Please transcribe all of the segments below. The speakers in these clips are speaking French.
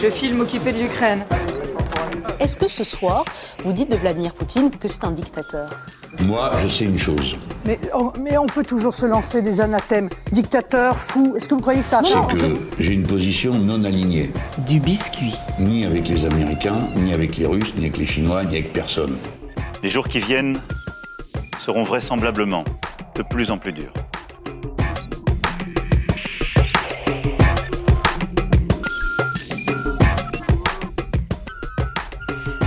Je filme occupé de l'Ukraine. Est-ce que ce soir, vous dites de Vladimir Poutine que c'est un dictateur? Moi, je sais une chose. Mais on, mais on peut toujours se lancer des anathèmes. Dictateur, fou, est-ce que vous croyez que ça a C'est que j'ai une position non alignée. Du biscuit. Ni avec les Américains, ni avec les Russes, ni avec les Chinois, ni avec personne. Les jours qui viennent seront vraisemblablement de plus en plus durs.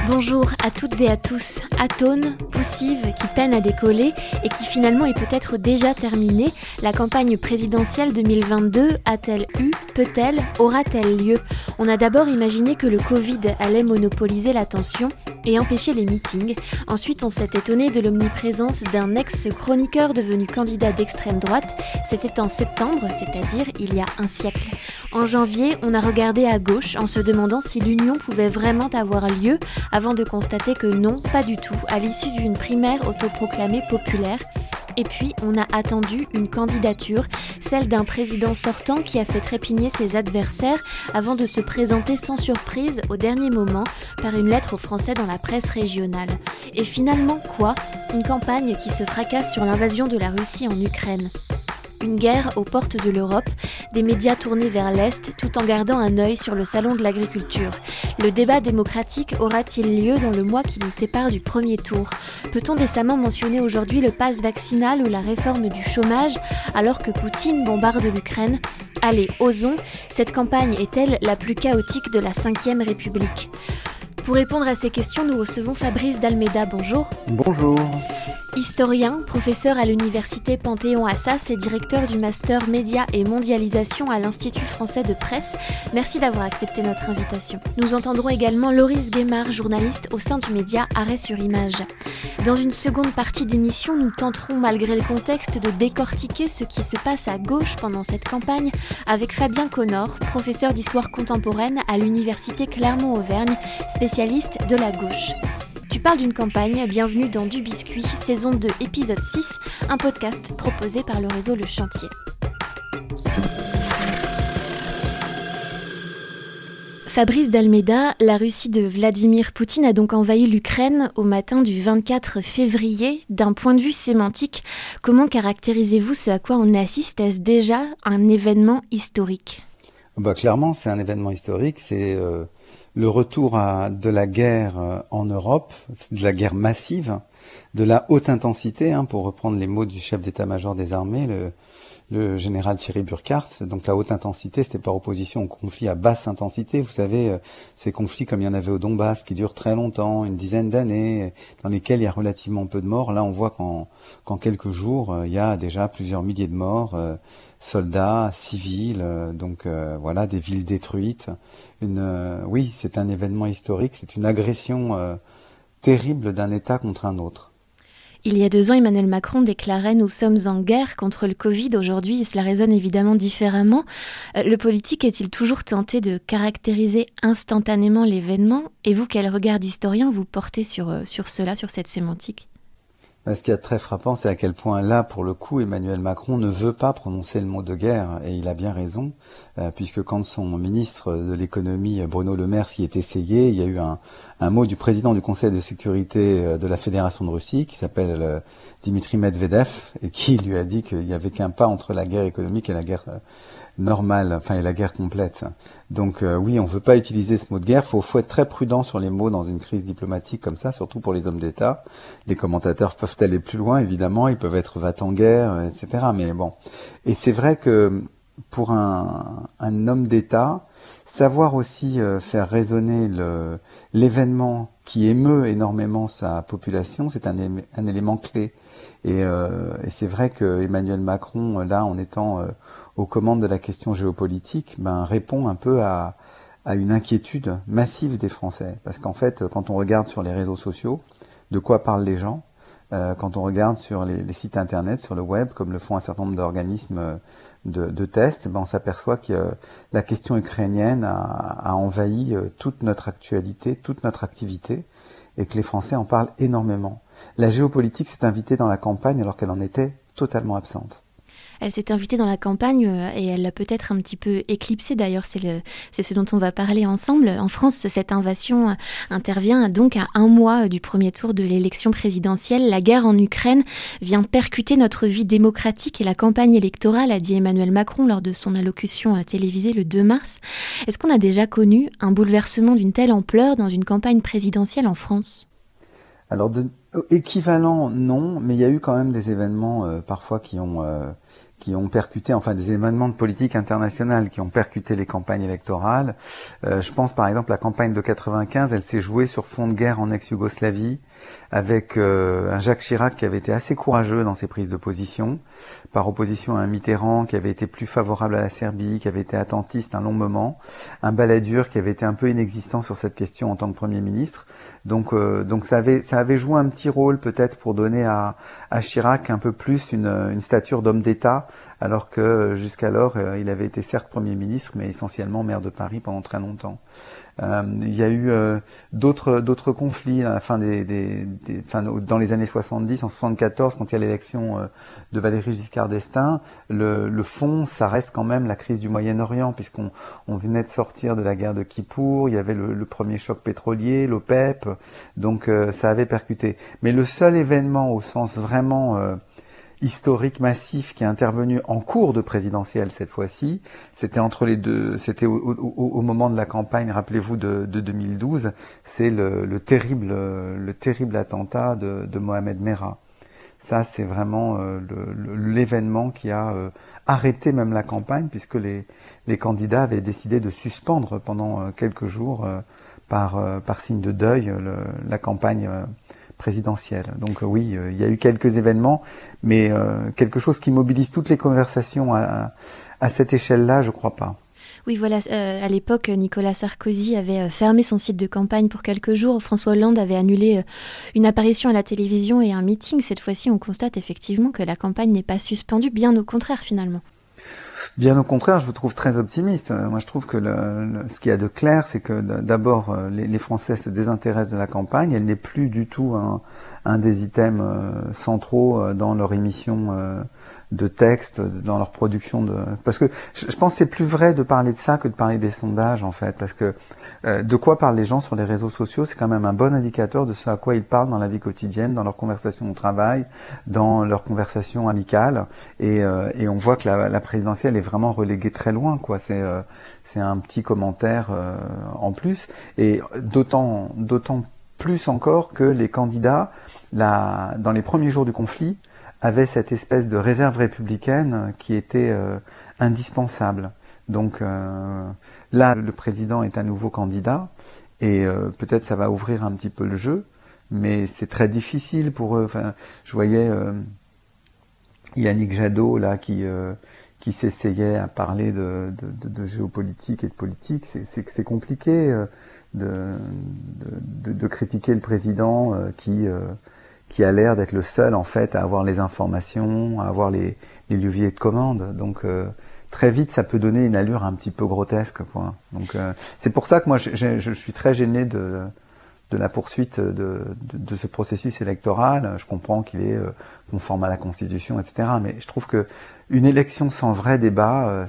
Bonjour à toutes et à tous. Atone, poussive, qui peine à décoller et qui finalement est peut-être déjà terminée, la campagne présidentielle 2022 a-t-elle eu, peut-elle, aura-t-elle lieu? On a d'abord imaginé que le Covid allait monopoliser l'attention et empêcher les meetings. Ensuite, on s'est étonné de l'omniprésence d'un ex-chroniqueur devenu candidat d'extrême droite. C'était en septembre, c'est-à-dire il y a un siècle. En janvier, on a regardé à gauche en se demandant si l'union pouvait vraiment avoir lieu avant de constater que non, pas du tout, à l'issue d'une primaire autoproclamée populaire. Et puis, on a attendu une candidature, celle d'un président sortant qui a fait trépigner ses adversaires avant de se présenter sans surprise au dernier moment par une lettre aux Français dans la presse régionale. Et finalement, quoi? Une campagne qui se fracasse sur l'invasion de la Russie en Ukraine une guerre aux portes de l'Europe, des médias tournés vers l'Est tout en gardant un œil sur le salon de l'agriculture. Le débat démocratique aura-t-il lieu dans le mois qui nous sépare du premier tour? Peut-on décemment mentionner aujourd'hui le pass vaccinal ou la réforme du chômage alors que Poutine bombarde l'Ukraine? Allez, osons, cette campagne est-elle la plus chaotique de la Ve République? Pour répondre à ces questions, nous recevons Fabrice Dalmeda. Bonjour. Bonjour. Historien, professeur à l'université Panthéon-Assas et directeur du master Médias et mondialisation à l'Institut français de presse, merci d'avoir accepté notre invitation. Nous entendrons également Loris Guémard, journaliste au sein du média Arrêt sur Image. Dans une seconde partie d'émission, nous tenterons, malgré le contexte, de décortiquer ce qui se passe à gauche pendant cette campagne avec Fabien Connor, professeur d'histoire contemporaine à l'université Clermont-Auvergne, spécialiste de la gauche. Tu parles d'une campagne, bienvenue dans Du Biscuit, saison 2, épisode 6, un podcast proposé par le réseau Le Chantier. Fabrice Dalmeda, la Russie de Vladimir Poutine a donc envahi l'Ukraine au matin du 24 février. D'un point de vue sémantique, comment caractérisez-vous ce à quoi on assiste? Est-ce déjà un événement historique? Bah, Clairement, c'est un événement historique. C'est euh, le retour de la guerre euh, en Europe, de la guerre massive, de la haute intensité, hein, pour reprendre les mots du chef d'état-major des armées, le, général Thierry Burkhardt. Donc la haute intensité, c'était par opposition au conflit à basse intensité. Vous savez, euh, ces conflits comme il y en avait au Donbass, qui durent très longtemps, une dizaine d'années, dans lesquels il y a relativement peu de morts. Là, on voit qu'en quelques jours, euh, il y a déjà plusieurs milliers de morts soldats, civils, euh, donc euh, voilà, des villes détruites. Euh, oui, c'est un événement historique, c'est une agression terrible d'un État contre un autre. Il y a deux ans, Emmanuel Macron déclarait Nous sommes en guerre contre le Covid. Aujourd'hui, cela résonne évidemment différemment. Le politique est-il toujours tenté de caractériser instantanément l'événement? Et vous, quel regard d'historien vous portez sur cela, sur cette sémantique? Ce qui est très frappant, c'est à quel point là, pour le coup, Emmanuel Macron ne veut pas prononcer le mot de guerre, et il a bien raison, euh, puisque quand son ministre de l'économie, Bruno Le Maire, s'y est essayé, il y a eu un, un, mot du président du Conseil de sécurité euh, de la Fédération de Russie, qui s'appelle euh, Dimitri Medvedev, et qui lui a dit qu'il n'y avait qu'un pas entre la guerre économique et la guerre normale, enfin et la guerre complète. Donc euh, oui, on ne veut pas utiliser ce mot de guerre. Faut, faut être très prudent sur les mots dans une crise diplomatique comme ça, surtout pour les hommes d'État. Les commentateurs peuvent aller plus loin, évidemment, ils peuvent être va en guerre, etc. Mais bon, et c'est vrai que pour un, un homme d'État, savoir aussi euh, faire résonner l'événement qui émeut énormément sa population, c'est un, un, élément clé. Et, euh, et c'est vrai que Emmanuel Macron, là, en étant aux commandes de la question géopolitique, ben, répond un peu à, à une inquiétude massive des Français. Parce qu'en fait, quand on regarde sur les réseaux sociaux, de quoi parlent les gens euh, Quand on regarde sur les, sites internet, sur le web, comme le font un certain nombre d'organismes de, de, tests, ben on s'aperçoit que la question ukrainienne a, a, envahi euh, toute notre actualité, toute notre activité, et que les Français en parlent énormément. La géopolitique s'est invitée dans la campagne alors qu'elle en était totalement absente. Elle s'est invitée dans la campagne euh, et elle l'a peut-être un petit peu éclipsé. D'ailleurs, c'est ce dont on va parler ensemble. En France, cette invasion euh, intervient donc à un mois du premier tour de l'élection présidentielle. La guerre en Ukraine vient percuter notre vie démocratique et la campagne électorale, a dit Emmanuel Macron lors de son allocution euh, télévisée le 2 mars. Est-ce qu'on a déjà connu un bouleversement d'une telle ampleur dans une campagne présidentielle en France? Alors, de, équivalent, non, mais il y a eu quand même des événements parfois qui ont qui ont percuté, enfin des événements de politique internationale qui ont percuté les campagnes électorales. Euh, je pense par exemple la campagne de 95, elle s'est jouée sur fond de guerre en ex-Yougoslavie avec euh, un Jacques Chirac qui avait été assez courageux dans ses prises de position, par opposition à un Mitterrand qui avait été plus favorable à la Serbie, qui avait été attentiste un long moment, un Balladur qui avait été un peu inexistant sur cette question en tant que Premier ministre. Donc, euh, donc ça, avait, ça avait joué un petit rôle peut-être pour donner à, à Chirac un peu plus une, une stature d'homme d'État, alors que jusqu'alors euh, il avait été certes Premier ministre, mais essentiellement maire de Paris pendant très longtemps. Euh, il y a eu euh, d'autres d'autres conflits à la fin des, des, des dans les années 70, en 74, quand il y a l'élection euh, de Valéry Giscard d'Estaing, le, le fond, ça reste quand même la crise du Moyen-Orient, puisqu'on on venait de sortir de la guerre de Kippour, il y avait le, le premier choc pétrolier, l'OPEP, donc ça avait percuté. Mais le seul événement au sens vraiment historique massif qui est intervenu en cours de présidentielle cette fois-ci. C'était entre les deux, c'était au, moment de la campagne, rappelez-vous de, 2012, c'est le, terrible, le terrible attentat de, Mohamed Merah. Ça, c'est vraiment euh, l'événement qui a euh, arrêté même la campagne, puisque les, les candidats avaient décidé de suspendre pendant euh, quelques jours, par, par signe de deuil, la campagne présidentielle. Donc euh, oui, euh, il y a eu quelques événements, mais euh, quelque chose qui mobilise toutes les conversations à, à cette échelle-là, je crois pas. Oui, voilà, à l'époque, Nicolas Sarkozy avait fermé son site de campagne pour quelques jours. François Hollande avait annulé une apparition à la télévision et un meeting. Cette fois-ci, on constate effectivement que la campagne n'est pas suspendue, bien au contraire finalement. Bien au contraire, je vous trouve très optimiste. Euh, moi, je trouve que le, ce qu'il y a de clair, c'est que d'abord, euh, les, Français se désintéressent de la campagne. Elle n'est plus du tout un, un des items euh, centraux dans leur émission de texte, dans leur production de. Parce que je, pense c'est plus vrai de parler de ça que de parler des sondages, en fait, parce que euh, de quoi parlent les gens sur les réseaux sociaux, c'est quand même un bon indicateur de ce à quoi ils parlent dans la vie quotidienne, dans leurs conversations au travail, dans leurs conversations amicales. Et, euh, et on voit que la, présidentielle est vraiment reléguée très loin, quoi. C'est euh, c'est un petit commentaire en plus, et d'autant d'autant plus encore que les candidats, la, dans les premiers jours du conflit, avaient cette espèce de réserve républicaine qui était indispensable. Donc euh, là, le président est à nouveau candidat et euh, peut-être ça va ouvrir un petit peu le jeu, mais c'est très difficile pour eux. Enfin, je voyais euh, Yannick Jadot là qui qui s'essayait à parler de, de, de, géopolitique et de politique. C'est compliqué de, de, critiquer le président qui qui a l'air d'être le seul en fait à avoir les informations, à avoir les, les leviers de commande. Donc très vite, ça peut donner une allure un petit peu grotesque. Quoi. Donc euh, c'est pour ça que moi, je, je, suis très gêné de, de la poursuite de, de, de, ce processus électoral. Je comprends qu'il est euh, conforme à la Constitution, etc. Mais je trouve que une élection sans vrai débat, euh,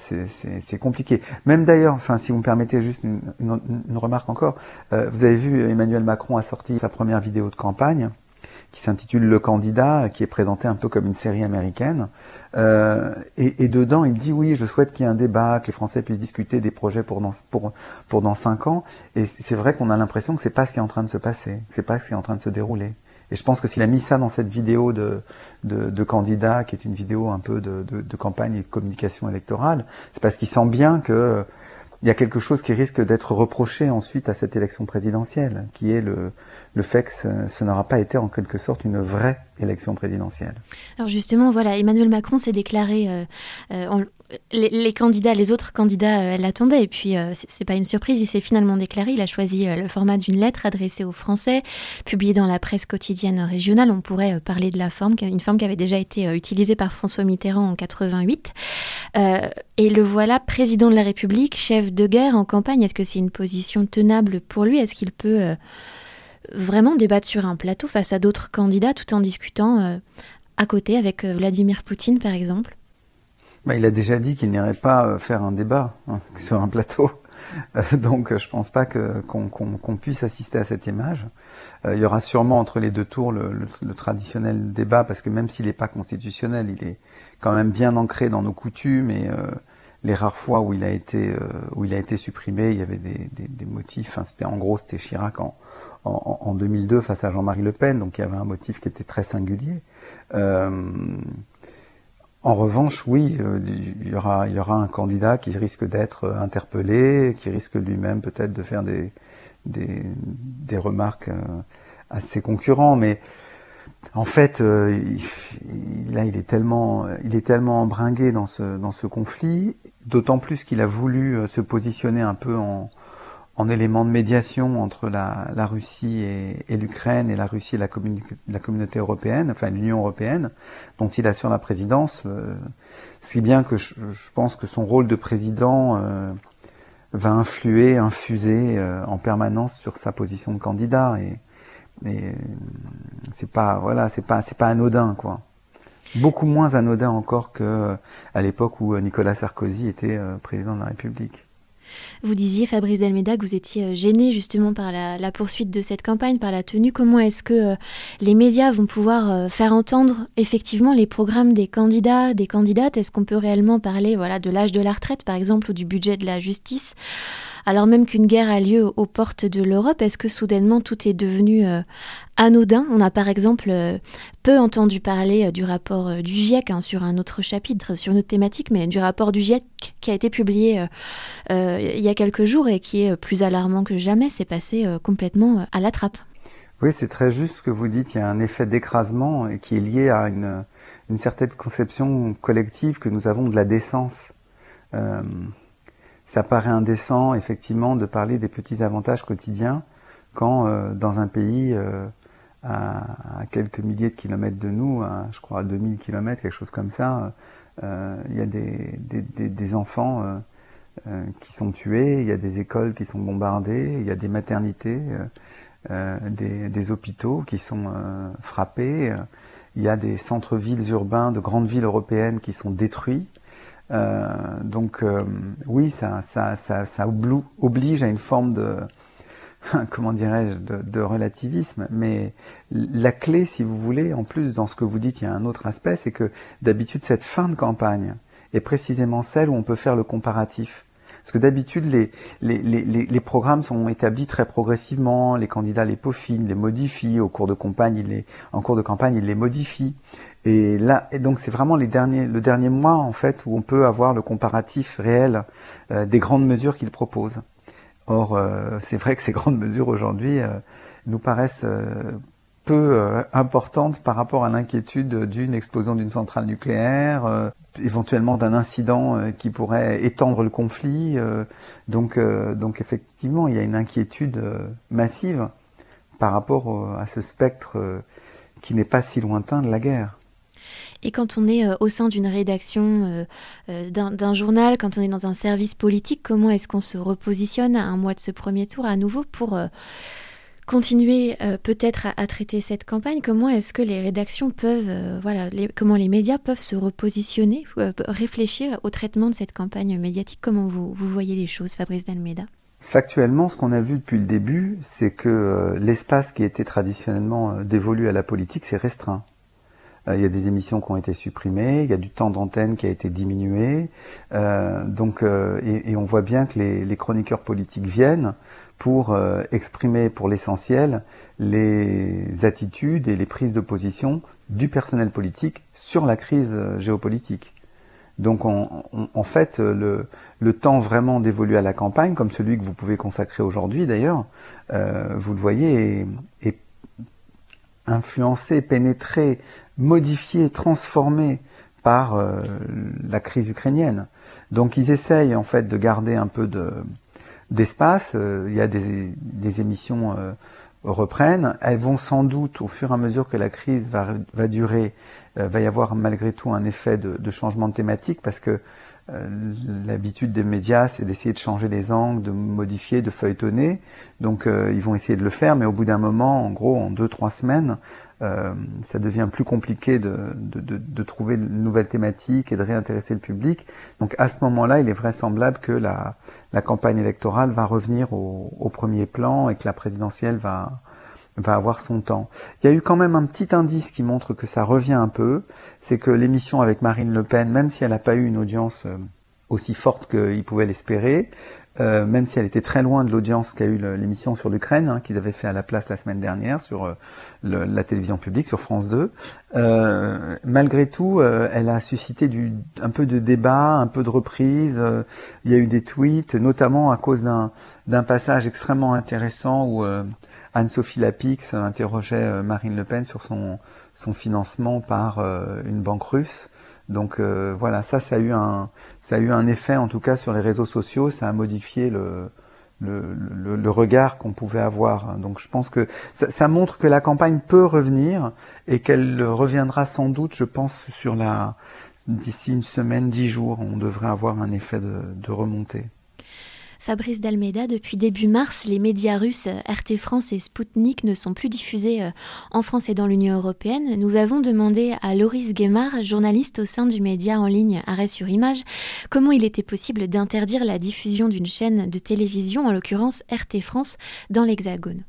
c'est compliqué. Même d'ailleurs, enfin, si vous me permettez juste une, une, une remarque encore, vous avez vu Emmanuel Macron a sorti sa première vidéo de campagne qui s'intitule Le candidat, qui est présenté un peu comme une série américaine. Euh, et, et, dedans, il dit oui, je souhaite qu'il y ait un débat, que les Français puissent discuter des projets pour dans pour pour dans cinq ans. Et c'est vrai qu'on a l'impression que c'est pas ce qui est en train de se passer, c'est pas ce qui est en train de se dérouler. Et je pense que s'il a mis ça dans cette vidéo de, de, de, candidat, qui est une vidéo un peu de, de, de campagne et de communication électorale, c'est parce qu'il sent bien que il y a quelque chose qui risque d'être reproché ensuite à cette élection présidentielle, qui est le, le fait que ce, n'aura pas été en quelque sorte une vraie élection présidentielle. Alors justement, voilà, Emmanuel Macron s'est déclaré, euh, euh, les, candidats, les autres candidats euh, l'attendaient, et puis c'est pas une surprise, il s'est finalement déclaré, il a choisi le format d'une lettre adressée aux Français, publiée dans la presse quotidienne régionale. On pourrait parler de la forme, une forme qui avait déjà été utilisée par François Mitterrand en 88. et le voilà président de la République, chef de guerre en campagne. Est-ce que c'est une position tenable pour lui? Est-ce qu'il peut vraiment débattre sur un plateau face à d'autres candidats tout en discutant euh, à côté avec euh, Vladimir Poutine par exemple Bah, il a déjà dit qu'il n'irait pas faire un débat hein, sur un plateau. donc je pense pas qu'on puisse assister à cette image. il y aura sûrement entre les deux tours le, le traditionnel débat, parce que même s'il n'est pas constitutionnel, il est quand même bien ancré dans nos coutumes et les rares fois où il a été euh, où il a été supprimé, il y avait des, motifs. En gros c'était Chirac en, en, en 2002 face à Jean-Marie Le Pen, donc il y avait un motif qui était très singulier. Euh, en revanche, oui, euh, il y aura un candidat qui risque d'être interpellé, qui risque lui-même peut-être de faire des remarques à ses concurrents, en fait, euh, il, là, il est tellement, il est tellement embringué dans ce dans ce conflit, d'autant plus qu'il a voulu euh, se positionner un peu en, en élément de médiation entre la, la Russie et, et l'Ukraine et la Russie et la, la communauté européenne, enfin l'Union européenne, dont il assure la présidence. Euh, si bien que je, je, pense que son rôle de président euh, va influer, infuser euh, en permanence sur sa position de candidat et mais c'est pas voilà, c'est pas c'est pas anodin quoi. Beaucoup moins anodin encore que à l'époque où Nicolas Sarkozy était euh, président de la République. Vous disiez, Fabrice Delmeda, que vous étiez euh, gêné justement par la, poursuite de cette campagne, par la tenue. Comment est-ce que euh, les médias vont pouvoir euh, faire entendre effectivement les programmes des candidats, des candidates? Est-ce qu'on peut réellement parler voilà, de l'âge de la retraite, par exemple, ou du budget de la justice? Alors même qu'une guerre a lieu aux portes de l'Europe, est-ce que soudainement tout est devenu anodin? On a par exemple peu entendu parler du rapport du GIEC hein, sur un autre chapitre, sur une autre thématique, mais du rapport du GIEC qui a été publié il y a quelques jours et qui est plus alarmant que jamais. C'est passé complètement à la trappe. Oui, c'est très juste ce que vous dites. Il y a un effet d'écrasement et qui est lié à une, certaine conception collective que nous avons de la décence. Euh, ça paraît indécent, effectivement, de parler des petits avantages quotidiens quand euh, dans un pays euh, à, quelques milliers de kilomètres de nous, je crois à 2000 kilomètres, quelque chose comme ça, euh, il y a des, enfants euh, euh, qui sont tués, il y a des écoles qui sont bombardées, il y a des maternités, des, des, hôpitaux qui sont frappés, il y a des centres-villes urbains de grandes villes européennes qui sont détruits. Euh, donc euh, oui, ça, ça, ça, ça, oblige à une forme de, comment dirais-je, de, de, relativisme. Mais la clé, si vous voulez, en plus dans ce que vous dites, il y a un autre aspect, c'est que d'habitude cette fin de campagne est précisément celle où on peut faire le comparatif. Parce que d'habitude, les, les, les, les, programmes sont établis très progressivement, les candidats les peaufinent, les modifient, au cours de campagne, les, en cours de campagne, ils les modifient. Et là, et donc c'est vraiment les derniers, le dernier mois en fait où on peut avoir le comparatif réel euh, des grandes mesures qu'il propose. Or, euh, c'est vrai que ces grandes mesures aujourd'hui euh, nous paraissent euh, peu euh, importantes par rapport à l'inquiétude d'une explosion d'une centrale nucléaire, euh, éventuellement d'un incident qui pourrait étendre le conflit. donc, donc effectivement, il y a une inquiétude massive par rapport à ce spectre qui n'est pas si lointain de la guerre. Et quand on est euh, au sein d'une rédaction euh, euh, d'un journal, quand on est dans un service politique, comment est-ce qu'on se repositionne à un mois de ce premier tour à nouveau pour euh, continuer euh, peut-être à, traiter cette campagne? Comment est-ce que les rédactions peuvent, euh, voilà, comment les médias peuvent se repositionner, euh, réfléchir au traitement de cette campagne médiatique? Comment vous, vous voyez les choses, Fabrice Dalmeda? Factuellement, ce qu'on a vu depuis le début, c'est que l'espace qui était traditionnellement dévolu à la politique s'est restreint. Il y a des émissions qui ont été supprimées, il y a du temps d'antenne qui a été diminué. Donc, et, on voit bien que les chroniqueurs politiques viennent pour euh, exprimer, pour l'essentiel, les attitudes et les prises de position du personnel politique sur la crise euh, géopolitique. Donc, on, on, en fait, le, le, temps vraiment dévolu à la campagne, comme celui que vous pouvez consacrer aujourd'hui d'ailleurs, euh, vous le voyez, est, est influencé, pénétré modifié, transformé par euh, la crise ukrainienne. Donc ils essayent en fait de garder un peu de d'espace. Euh, il y a des, émissions euh, reprennent. Elles vont sans doute, au fur et à mesure que la crise va, va durer, euh, va y avoir malgré tout un effet de, de changement de thématique parce que l'habitude des médias, c'est d'essayer de changer les angles, de modifier, de feuilletonner. Donc ils vont essayer de le faire, mais au bout d'un moment, en gros, en deux trois semaines, euh, ça devient plus compliqué de, de, de, de, trouver une nouvelle thématique et de réintéresser le public. Donc à ce moment-là, il est vraisemblable que la, la campagne électorale va revenir au, au, premier plan et que la présidentielle va, va avoir son temps. Il y a eu quand même un petit indice qui montre que ça revient un peu, c'est que l'émission avec Marine Le Pen, même si elle n'a pas eu une audience euh, aussi forte qu'il pouvait l'espérer, euh, même si elle était très loin de l'audience qu'a eu l'émission sur l'Ukraine, hein, qu'ils avaient fait à la place la semaine dernière sur euh, la télévision publique, sur France 2. Euh, malgré tout, euh, elle a suscité du, un peu de débat, un peu de reprise. il y a eu des tweets, notamment à cause d'un passage extrêmement intéressant où Anne-Sophie Lapix interrogeait Marine Le Pen sur son, son financement par une banque russe. Donc voilà, ça, a eu un, ça a eu un effet en tout cas sur les réseaux sociaux, ça a modifié le, le, le, regard qu'on pouvait avoir. Donc je pense que ça, ça, montre que la campagne peut revenir et qu'elle reviendra sans doute, je pense, sur la d'ici une semaine, dix jours, on devrait avoir un effet de, de remontée. Fabrice Dalmeida, depuis début mars, les médias russes RT France et Sputnik ne sont plus diffusés euh, en France et dans l'Union européenne. Nous avons demandé à Loris Guémard, journaliste au sein du média en ligne Arrêt sur Image, comment il était possible d'interdire la diffusion d'une chaîne de télévision, en l'occurrence RT France, dans l'Hexagone.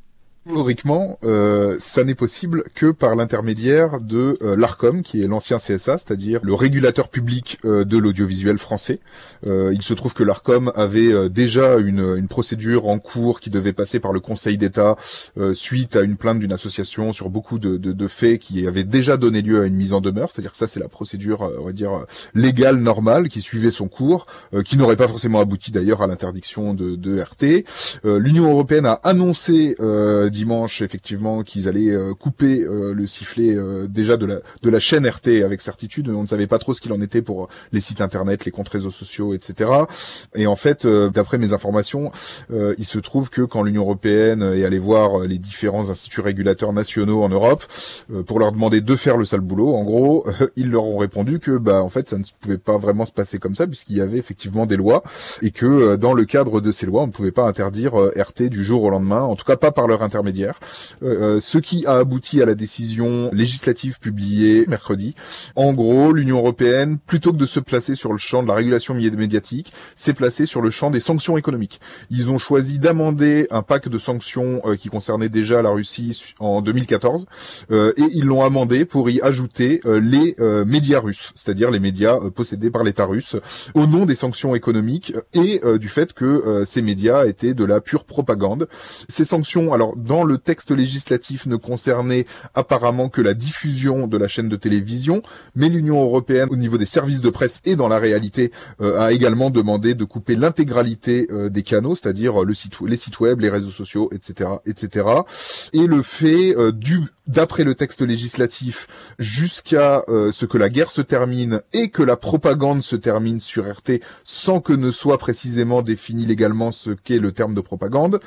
Théoriquement, euh, ça n'est possible que par l'intermédiaire de euh, l'ARCOM, qui est l'ancien CSA, c'est-à-dire le régulateur public euh, de l'audiovisuel français. Il se trouve que l'ARCOM avait déjà une, procédure en cours qui devait passer par le Conseil d'État suite à une plainte d'une association sur beaucoup de, faits qui avaient déjà donné lieu à une mise en demeure. C'est-à-dire que ça, c'est la procédure, on va dire, légale, normale, qui suivait son cours, qui n'aurait pas forcément abouti d'ailleurs à l'interdiction de, de, RT. L'Union européenne a annoncé dimanche effectivement qu'ils allaient euh, couper euh, le sifflet euh, déjà de la de la chaîne RT avec certitude. On ne savait pas trop ce qu'il en était pour les sites internet, les comptes réseaux sociaux, etc. Et en fait, d'après mes informations, il se trouve que quand l'Union européenne est allée voir les différents instituts régulateurs nationaux en Europe pour leur demander de faire le sale boulot, en gros, ils leur ont répondu que bah en fait ça ne pouvait pas vraiment se passer comme ça puisqu'il y avait effectivement des lois et que dans le cadre de ces lois, on ne pouvait pas interdire RT du jour au lendemain, en tout cas pas par leur intermédiaire euh, euh, ce qui a abouti à la décision législative publiée mercredi. En gros, l'Union européenne, plutôt que de se placer sur le champ de la régulation médiatique, s'est placée sur le champ des sanctions économiques. Ils ont choisi d'amender un pack de sanctions euh, qui concernait déjà la Russie en 2014 et ils l'ont amendé pour y ajouter les médias russes, c'est-à-dire les médias possédés par l'État russe, au nom des sanctions économiques et du fait que ces médias étaient de la pure propagande. Ces sanctions, alors dans le texte législatif ne concernait apparemment que la diffusion de la chaîne de télévision, mais l'Union européenne, au niveau des services de presse et dans la réalité, euh, a également demandé de couper l'intégralité euh, des canaux, c'est-à-dire site, les sites web, les réseaux sociaux, etc., etc. Et le fait euh, d'après le texte législatif, jusqu'à ce que la guerre se termine et que la propagande se termine sur RT sans que ne soit précisément défini légalement ce qu'est le terme de propagande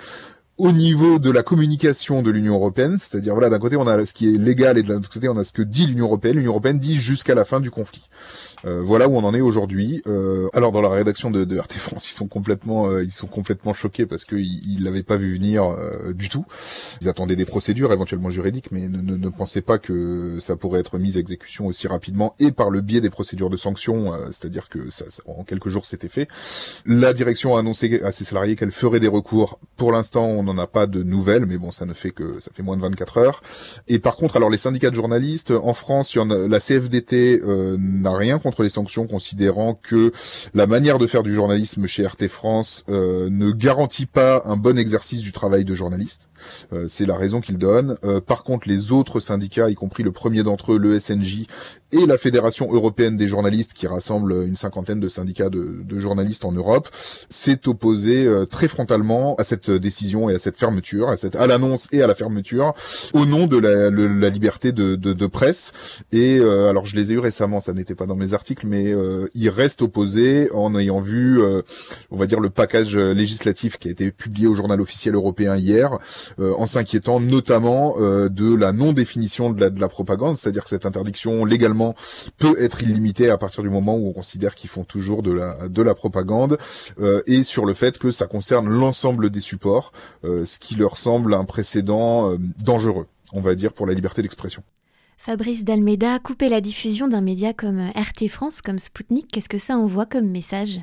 au niveau de la communication de l'Union européenne, c'est-à-dire voilà, d'un côté on a ce qui est légal et de l'autre côté on a ce que dit l'Union européenne. L'Union européenne dit jusqu'à la fin du conflit. Euh, voilà où on en est aujourd'hui. Euh, alors dans la rédaction de, de, RT France, ils sont complètement, euh, ils sont complètement choqués parce qu'ils ils l'avaient pas vu venir euh, du tout. Ils attendaient des procédures éventuellement juridiques, mais ne, ne, ne, pensaient pas que ça pourrait être mis à exécution aussi rapidement et par le biais des procédures de sanctions, euh, c'est-à-dire que ça, ça, en quelques jours c'était fait. La direction a annoncé à ses salariés qu'elle ferait des recours. Pour l'instant, on n'en a pas de nouvelles, mais bon, ça ne fait que ça fait moins de 24 heures. Et par contre, alors les syndicats de journalistes en France, il y en a, la CFDT n'a rien contre les sanctions, considérant que la manière de faire du journalisme chez RT France euh, ne garantit pas un bon exercice du travail de journaliste. Euh, c'est la raison qu'ils donnent. Euh, par contre, les autres syndicats, y compris le premier d'entre eux, le SNJ, et la Fédération européenne des journalistes, qui rassemble une cinquantaine de syndicats de, de journalistes en Europe, s'est opposé très frontalement à cette décision et à cette fermeture, à cette à l'annonce et à la fermeture, au nom de la, la liberté de, de, de, presse. Et euh, alors je les ai eu récemment, ça n'était pas dans mes articles, mais euh, ils restent opposés en ayant vu, euh, on va dire, le package législatif qui a été publié au journal officiel européen hier, en s'inquiétant notamment de la non définition de la, de la propagande, c'est-à-dire que cette interdiction légalement peut être illimitée à partir du moment où on considère qu'ils font toujours de la de la propagande, et sur le fait que ça concerne l'ensemble des supports, ce qui leur semble un précédent dangereux, on va dire, pour la liberté d'expression. Fabrice Dalmeda, couper la diffusion d'un média comme RT France, comme Spoutnik, qu'est-ce que ça envoie comme message?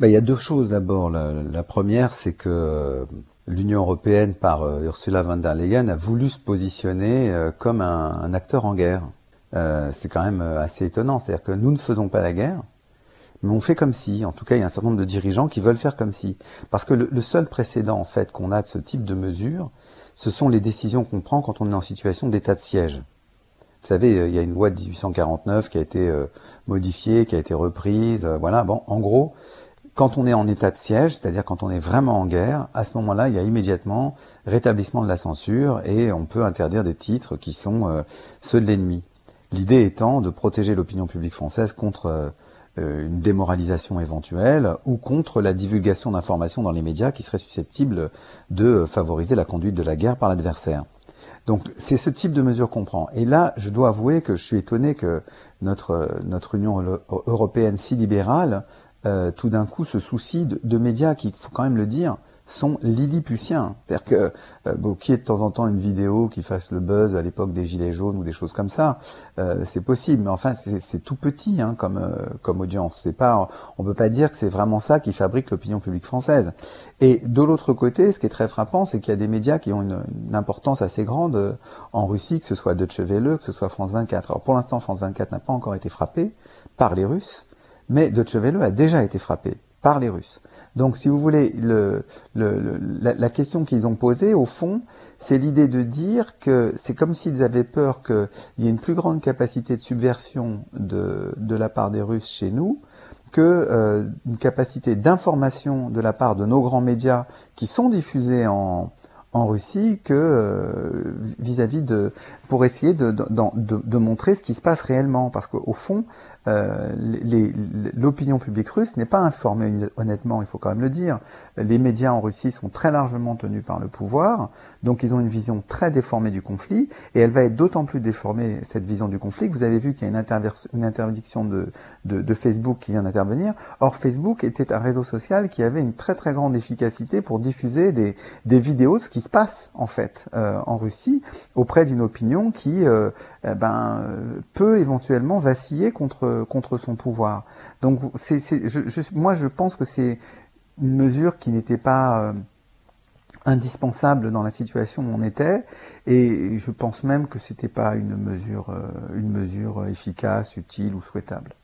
Ben, Il y a deux choses d'abord. La, première, c'est que l'Union européenne, par euh, Ursula von der Leyen, a voulu se positionner euh, comme un, acteur en guerre. Euh, c'est quand même assez étonnant. C'est-à-dire que nous ne faisons pas la guerre, mais on fait comme si. En tout cas, il y a un certain nombre de dirigeants qui veulent faire comme si. Parce que le, le seul précédent, en fait, qu'on a de ce type de mesures, ce sont les décisions qu'on prend quand on est en situation d'état de siège. Vous savez, euh, il y a une loi de 1849 qui a été euh, modifiée, qui a été reprise. Euh, voilà. Bon, en gros, quand on est en état de siège, c'est-à-dire quand on est vraiment en guerre, à ce moment-là, il y a immédiatement rétablissement de la censure et on peut interdire des titres qui sont ceux de l'ennemi. L'idée étant de protéger l'opinion publique française contre une démoralisation éventuelle ou contre la divulgation d'informations dans les médias qui seraient susceptibles de favoriser la conduite de la guerre par l'adversaire. Donc c'est ce type de mesure qu'on prend. Et là, je dois avouer que je suis étonné que notre, notre Union européenne si libérale, euh, tout d'un coup, se soucie de, de médias qui, faut quand même le dire, sont lilliputiens. C'est-à-dire que euh, bon, qui est de temps en temps une vidéo qui fasse le buzz à l'époque des gilets jaunes ou des choses comme ça, euh, c'est possible. Mais enfin, c'est tout petit hein, comme euh, comme audience. C'est pas, on peut pas dire que c'est vraiment ça qui fabrique l'opinion publique française. Et de l'autre côté, ce qui est très frappant, c'est qu'il y a des médias qui ont une, une, importance assez grande euh, en Russie, que ce soit Deutsche Welle, que ce soit France 24. Alors pour l'instant, France 24 n'a pas encore été frappé par les Russes, mais Deutsche Welle a déjà été frappé par les Russes. Donc, si vous voulez, le, le, la, la, question qu'ils ont posée, au fond, c'est l'idée de dire que c'est comme s'ils avaient peur qu'il y ait une plus grande capacité de subversion de, de la part des Russes chez nous, que euh, une capacité d'information de la part de nos grands médias qui sont diffusés en, en Russie que euh, vis-à-vis de pour essayer de, de, de, de, montrer ce qui se passe réellement. Parce qu'au fond euh, l'opinion publique russe n'est pas informée honnêtement il faut quand même le dire. Les médias en Russie sont très largement tenus par le pouvoir donc ils ont une vision très déformée du conflit et elle va être d'autant plus déformée cette vision du conflit que vous avez vu qu'il y a une, interdiction de, de, Facebook qui vient d'intervenir. Or Facebook était un réseau social qui avait une très très grande efficacité pour diffuser des, des vidéos ce qui se passe en fait euh, en Russie auprès d'une opinion qui euh, eh ben, peut éventuellement vaciller contre son pouvoir. Donc moi je pense que c'est une mesure qui n'était pas euh, indispensable dans la situation où on était et je pense même que c'était pas une mesure euh, une mesure efficace, utile ou souhaitable.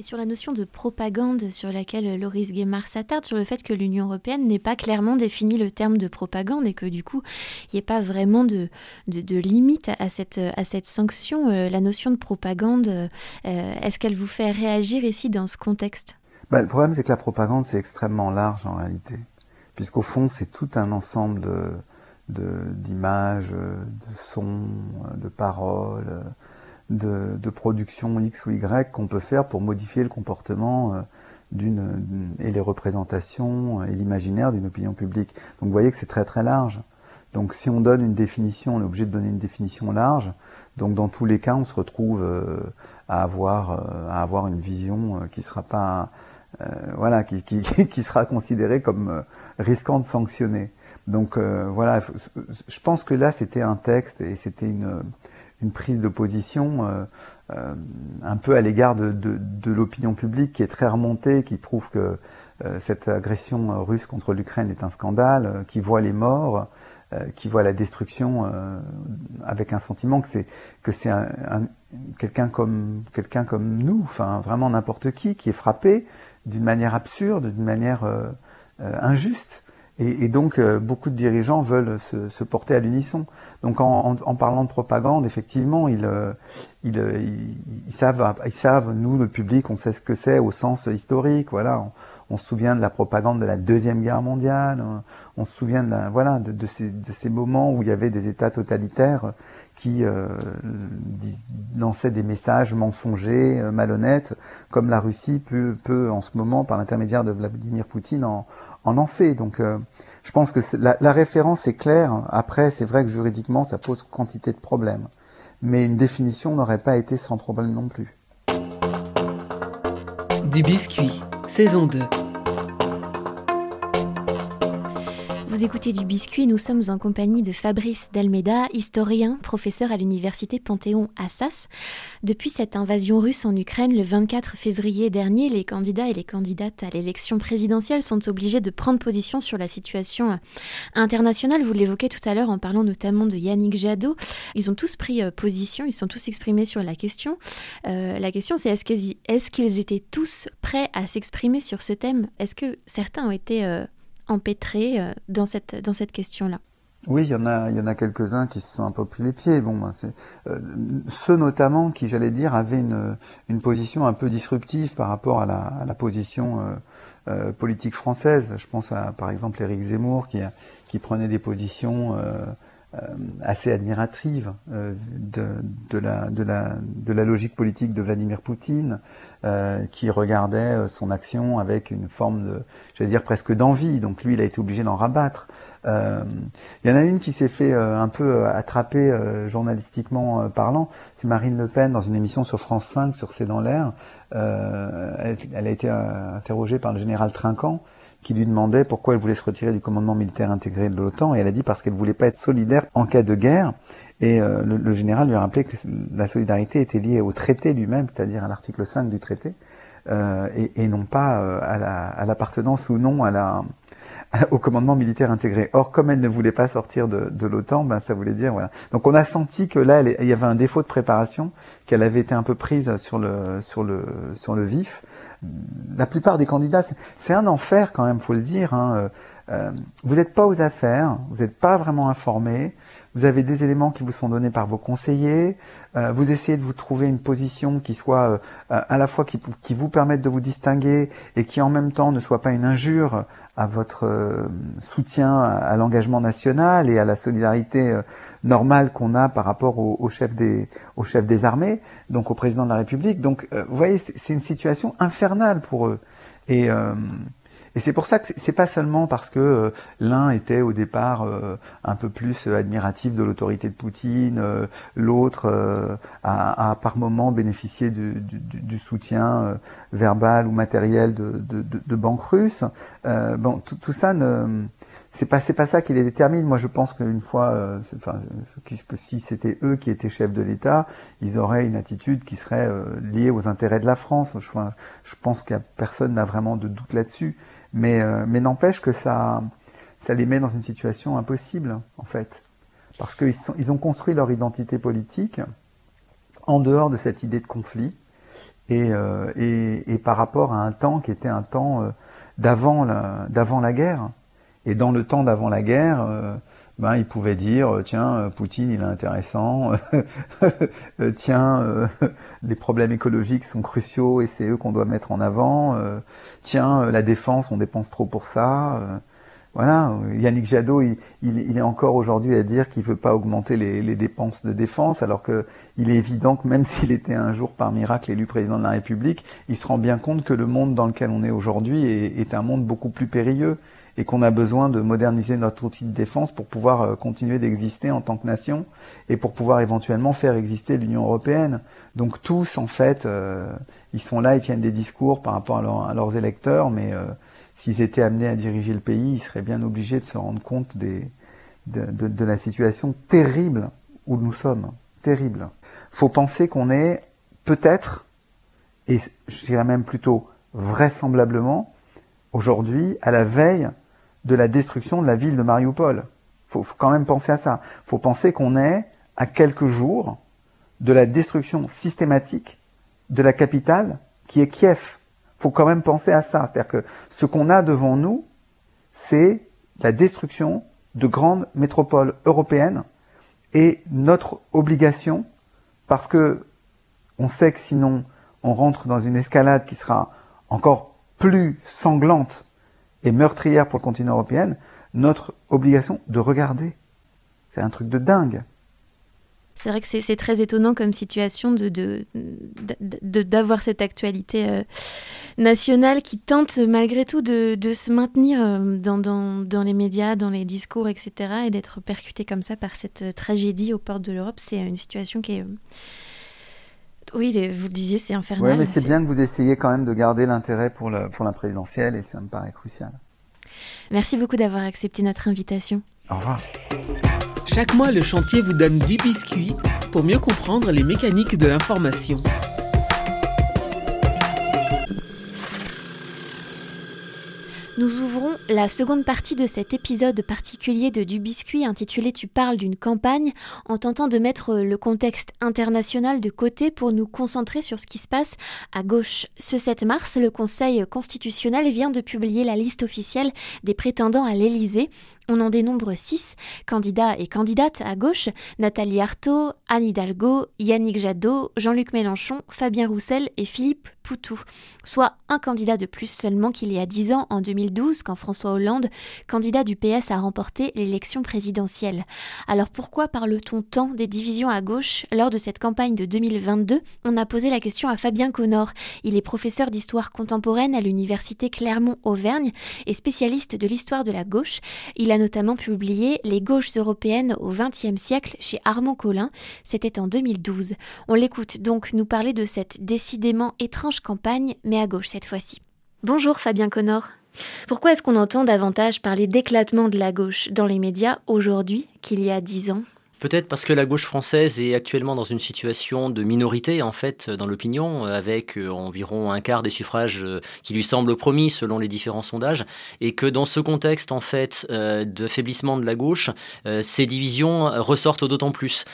Et sur la notion de propagande sur laquelle Loris Guémard s'attarde, sur le fait que l'Union européenne n'ait pas clairement défini le terme de propagande et que du coup, il n'y ait pas vraiment de, de, limite à cette, à cette sanction, euh, la notion de propagande, euh, est-ce qu'elle vous fait réagir ici dans ce contexte? Bah, Le problème, c'est que la propagande, c'est extrêmement large en réalité, puisqu'au fond, c'est tout un ensemble de d'images, de, sons, de paroles, de, de, production X ou Y qu'on peut faire pour modifier le comportement euh, d'une et les représentations et l'imaginaire d'une opinion publique. Donc vous voyez que c'est très très large. Donc si on donne une définition, on est obligé de donner une définition large. Donc dans tous les cas, on se retrouve euh, à avoir euh, à avoir une vision qui sera pas voilà qui, qui, qui, sera considérée comme risquant de sanctionner. Donc voilà, je pense que là c'était un texte et c'était une une prise de position euh, euh, un peu à l'égard de, de, de l'opinion publique qui est très remontée, qui trouve que euh, cette agression russe contre l'Ukraine est un scandale, qui voit les morts, qui voit la destruction avec un sentiment que c'est que c'est un, quelqu'un comme quelqu'un comme nous, enfin vraiment n'importe qui, qui est frappé d'une manière absurde, d'une manière injuste. Et, donc, euh, beaucoup de dirigeants veulent se, se porter à l'unisson. Donc, en, en, en, parlant de propagande, effectivement, ils, euh, ils, euh, ils, savent, ils savent, nous, le public, on sait ce que c'est au sens historique. Voilà, on se souvient de la propagande de la deuxième guerre mondiale. On se souvient de la, voilà de, ces, de ces moments où il y avait des États totalitaires qui euh, des messages mensongers, euh, malhonnêtes, comme la Russie peut, peut en ce moment, par l'intermédiaire de Vladimir Poutine, en, en lancer. Donc, euh, je pense que la, la, référence est claire. Après, c'est vrai que juridiquement, ça pose quantité de problèmes, mais une définition n'aurait pas été sans problème non plus. Du biscuit, saison 2. Vous écoutez du biscuit, nous sommes en compagnie de Fabrice Delmeda, historien, professeur à l'université Panthéon-Assas. Depuis cette invasion russe en Ukraine le 24 février dernier, les candidats et les candidates à l'élection présidentielle sont obligés de prendre position sur la situation internationale. Vous l'évoquez tout à l'heure en parlant notamment de Yannick Jadot. Ils ont tous pris euh, position, ils sont tous exprimés sur la question. Euh, la question c'est est-ce qu'ils étaient tous prêts à s'exprimer sur ce thème? Est-ce que certains ont été... Euh, empêtrés euh, dans cette, dans cette question-là oui, il y en a, il y en a quelques-uns qui se sont un peu pris les pieds. Bon, ben, euh, ceux notamment qui, j'allais dire, avaient une, une position un peu disruptive par rapport à la, à la position euh, politique française. Je pense à, par exemple, Éric Zemmour qui, qui prenait des positions assez admiratives de, de, la, de, la, de la logique politique de Vladimir Poutine. Euh, qui regardait euh, son action avec une forme de, j'allais dire presque d'envie. Donc lui, il a été obligé d'en rabattre. Euh, il y en a une qui s'est fait un peu attraper journalistiquement parlant. C'est Marine Le Pen dans une émission sur France 5 sur C'est dans l'air. Elle, elle, a été interrogée par le général Trinquant qui lui demandait pourquoi elle voulait se retirer du commandement militaire intégré de l'OTAN et elle a dit parce qu'elle voulait pas être solidaire en cas de guerre. Et euh, le, général lui a rappelé que la solidarité était liée au traité lui-même, c'est-à-dire à, l'article 5 du traité, euh, et, et, non pas euh, à l'appartenance ou non à la, au commandement militaire intégré. Or, comme elle ne voulait pas sortir de, de l'OTAN, ben ça voulait dire voilà. Donc on a senti que là, il y avait un défaut de préparation, qu'elle avait été un peu prise sur le sur le sur le vif. La plupart des candidats, c'est un enfer quand même, faut le dire. Hein. Euh, vous n'êtes pas aux affaires, vous n'êtes pas vraiment informé, vous avez des éléments qui vous sont donnés par vos conseillers, euh, vous essayez de vous trouver une position qui soit euh, à la fois qui, qui, vous permette de vous distinguer et qui en même temps ne soit pas une injure à votre soutien à, l'engagement national et à la solidarité normale qu'on a par rapport au, au, chef des au chef des armées, donc au président de la République. Donc vous voyez, c'est une situation infernale pour eux. Et et c'est pour ça que c'est pas seulement parce que euh, l'un était au départ euh, un peu plus admiratif de l'autorité de Poutine, euh, l'autre a, par moment bénéficié du, soutien verbal ou matériel de, de, banques russes. bon, tout, ça ne c'est pas c'est pas ça qui les détermine. Moi, je pense qu'une fois, enfin, si c'était eux qui étaient chefs de l'État, ils auraient une attitude qui serait liée aux intérêts de la France. Je, je pense que personne n'a vraiment de doute là-dessus. Mais, euh, mais n'empêche que ça, ça les met dans une situation impossible, en fait. Parce qu'ils ils ont construit leur identité politique en dehors de cette idée de conflit et, euh, et, et par rapport à un temps qui était un temps euh, d'avant la, d'avant la guerre. Et dans le temps d'avant la guerre, euh, ben, ils pouvaient dire tiens Poutine il est intéressant. Tiens les problèmes écologiques sont cruciaux et c'est eux qu'on doit mettre en avant. Tiens, euh, la défense, on dépense trop pour ça. Euh, voilà, Yannick Jadot, il, il, est encore aujourd'hui à dire qu'il veut pas augmenter les, dépenses de défense, alors que il est évident que même s'il était un jour par miracle élu président de la République, il se rend bien compte que le monde dans lequel on est aujourd'hui est, un monde beaucoup plus périlleux et qu'on a besoin de moderniser notre outil de défense pour pouvoir euh, continuer d'exister en tant que nation et pour pouvoir éventuellement faire exister l'Union européenne. Donc tous, en fait, euh, ils sont là, ils tiennent des discours par rapport à, leurs électeurs, mais euh, s'ils étaient amenés à diriger le pays, ils seraient bien obligés de se rendre compte de, de la situation terrible où nous sommes. Terrible. Faut penser qu'on est peut-être, et je dirais même plutôt vraisemblablement, aujourd'hui à la veille de la destruction de la ville de Mariupol. Faut, faut quand même penser à ça. Faut penser qu'on est à quelques jours de la destruction systématique de la capitale qui est Kiev. Faut quand même penser à ça. C'est-à-dire que ce qu'on a devant nous, c'est la destruction de grandes métropoles européennes et notre obligation, parce que on sait que sinon on rentre dans une escalade qui sera encore plus sanglante et meurtrière pour le continent européen, notre obligation de regarder. C'est un truc de dingue. C'est vrai que c'est très étonnant comme situation de, d'avoir cette actualité euh, nationale qui tente malgré tout de, se maintenir euh, dans, dans, les médias, dans les discours, etc. et d'être percuté comme ça par cette euh, tragédie aux portes de l'Europe. C'est une situation qui est... Oui, vous le disiez, c'est infernal. Oui, mais c'est bien que vous essayiez quand même de garder l'intérêt pour, pour la présidentielle et ça me paraît crucial. Merci beaucoup d'avoir accepté notre invitation. Au revoir. Chaque mois, le chantier vous donne 10 biscuits pour mieux comprendre les mécaniques de l'information. Nous ouvrons la seconde partie de cet épisode particulier de Du Biscuit intitulé Tu parles d'une campagne en tentant de mettre le contexte international de côté pour nous concentrer sur ce qui se passe à gauche. Ce 7 mars, le Conseil constitutionnel vient de publier la liste officielle des prétendants à l'Élysée. On en dénombre six candidats et candidates à gauche Nathalie Arthaud, Anne Hidalgo, Yannick Jadot, Jean-Luc Mélenchon, Fabien Roussel et Philippe Poutou. Soit un candidat de plus seulement qu'il y a dix ans, en 2012, quand François Hollande, candidat du PS, a remporté l'élection présidentielle. Alors pourquoi parle-t-on tant des divisions à gauche lors de cette campagne de 2022 On a posé la question à Fabien Connor. Il est professeur d'histoire contemporaine à l'université Clermont-Auvergne et spécialiste de l'histoire de la gauche. Notamment publié Les gauches européennes au XXe siècle chez Armand Collin. C'était en 2012. On l'écoute donc nous parler de cette décidément étrange campagne, mais à gauche cette fois-ci. Bonjour Fabien Connor. Pourquoi est-ce qu'on entend davantage parler d'éclatement de la gauche dans les médias aujourd'hui qu'il y a dix ans? Peut-être parce que la gauche française est actuellement dans une situation de minorité en fait dans l'opinion, avec euh, environ un quart des suffrages euh, qui lui semblent promis selon les différents sondages, et que dans ce contexte en fait euh, de faiblissement de la gauche, ces divisions ressortent d'autant plus,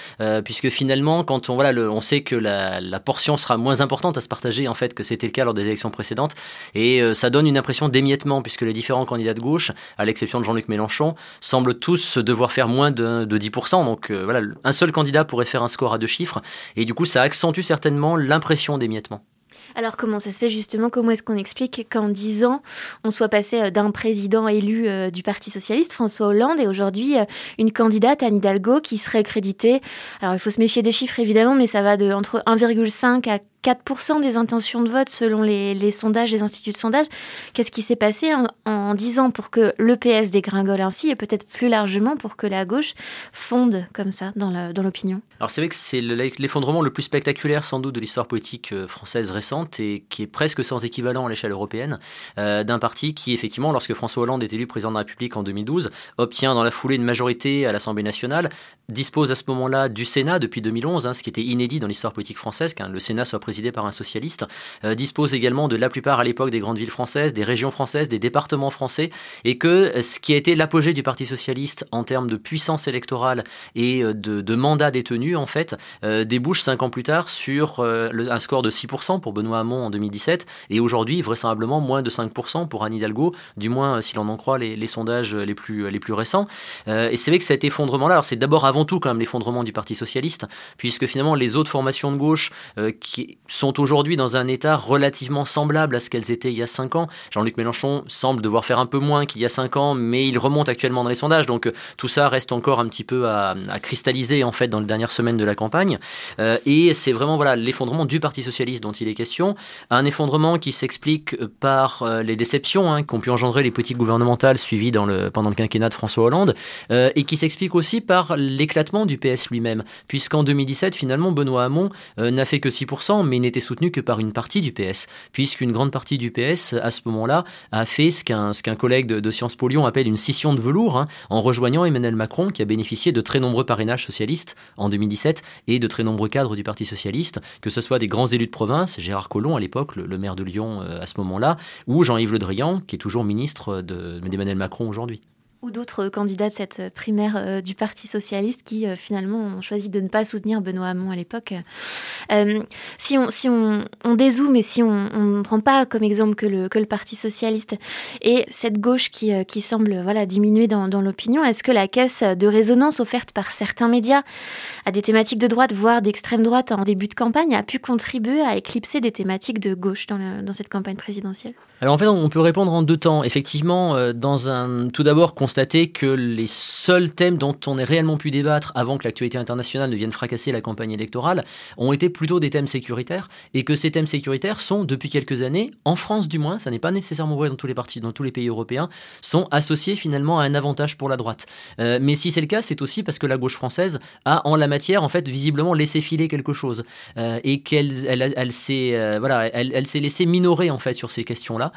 puisque finalement quand on voilà, on sait que la, la, portion sera moins importante à se partager en fait que c'était le cas lors des élections précédentes, et ça donne une impression d'émiettement puisque les différents candidats de gauche, à l'exception de Jean-Luc Mélenchon, semblent tous devoir faire moins de, de 10%, donc voilà, un seul candidat pourrait faire un score à deux chiffres, et du coup ça accentue certainement l'impression d'émiettement. Alors comment ça se fait justement? Comment est-ce qu'on explique qu'en dix ans, on soit passé euh, d'un président élu euh, du Parti socialiste, François Hollande, et aujourd'hui euh, une candidate, Anne Hidalgo, qui serait créditée? Alors il faut se méfier des chiffres évidemment, mais ça va de entre 1,5 à 4% des intentions de vote selon les, sondages des instituts de sondage. Qu'est-ce qui s'est passé en, en 10 ans pour que le PS dégringole ainsi et peut-être plus largement pour que la gauche fonde comme ça dans l'opinion? Alors c'est vrai que c'est l'effondrement le plus spectaculaire sans doute de l'histoire politique euh, française récente et qui est presque sans équivalent à l'échelle européenne euh, d'un parti qui effectivement lorsque François Hollande est élu président de la République en 2012 obtient dans la foulée une majorité à l'Assemblée nationale, dispose à ce moment-là du Sénat depuis 2011, hein, ce qui était inédit dans l'histoire politique française qu'un le Sénat soit président présidé par un socialiste, euh, dispose également de la plupart à l'époque des grandes villes françaises, des régions françaises, des départements français, et que ce qui a été l'apogée du Parti socialiste en termes de puissance électorale et euh, de, de mandat détenu, en fait, euh, débouche cinq ans plus tard sur un score de 6% pour Benoît Hamon en 2017, et aujourd'hui vraisemblablement moins de 5% pour Anne Hidalgo, du moins si l'on en croit les, sondages les plus, les plus récents. et c'est vrai que cet effondrement-là, alors c'est d'abord avant tout quand même l'effondrement du Parti socialiste, puisque finalement les autres formations de gauche qui sont aujourd'hui dans un état relativement semblable à ce qu'elles étaient il y a 5 ans. Jean-Luc Mélenchon semble devoir faire un peu moins qu'il y a 5 ans, mais il remonte actuellement dans les sondages, donc euh, tout ça reste encore un petit peu à, cristalliser en fait dans les dernières semaines de la campagne. Euh, et c'est vraiment voilà l'effondrement du Parti socialiste dont il est question, un effondrement qui s'explique par euh, les déceptions hein, qu'ont pu engendrer les politiques gouvernementales suivies pendant le quinquennat de François Hollande, et qui s'explique aussi par l'éclatement du PS lui-même, puisqu'en 2017 finalement Benoît Hamon n'a fait que 6%, mais mais n'était soutenu que par une partie du PS, puisqu'une grande partie du PS, à ce moment-là, a fait ce qu'un qu'un collègue de, Sciences Po Lyon appelle une scission de velours, hein, en rejoignant Emmanuel Macron, qui a bénéficié de très nombreux parrainages socialistes en 2017, et de très nombreux cadres du Parti socialiste, que ce soit des grands élus de province, Gérard Collomb à l'époque, le, maire de Lyon euh, à ce moment-là, ou Jean-Yves Le Drian, qui est toujours ministre d'Emmanuel Macron aujourd'hui. Ou d'autres candidats de cette primaire euh, du Parti socialiste qui euh, finalement ont choisi de ne pas soutenir Benoît Hamon à l'époque. Euh, si on, si on, on dézoome et si on ne prend pas comme exemple que le, que le Parti socialiste et cette gauche qui, qui semble voilà, diminuer dans, dans l'opinion, est-ce que la caisse de résonance offerte par certains médias à des thématiques de droite, voire d'extrême droite en début de campagne, a pu contribuer à éclipser des thématiques de gauche dans, dans cette campagne présidentielle? Alors en fait, on peut répondre en deux temps. Effectivement, dans un, tout d'abord, constater que les seuls thèmes dont on ait réellement pu débattre avant que l'actualité internationale ne vienne fracasser la campagne électorale ont été plutôt des thèmes sécuritaires et que ces thèmes sécuritaires sont depuis quelques années, en France du moins, ça n'est pas nécessairement vrai dans tous les partis, dans tous les pays européens, sont associés finalement à un avantage pour la droite. Euh, mais si c'est le cas, c'est aussi parce que la gauche française a en la matière en fait visiblement laissé filer quelque chose euh, et qu'elle elle, elle, s'est euh, voilà, elle, elle s'est laissée minorer en fait sur ces questions-là.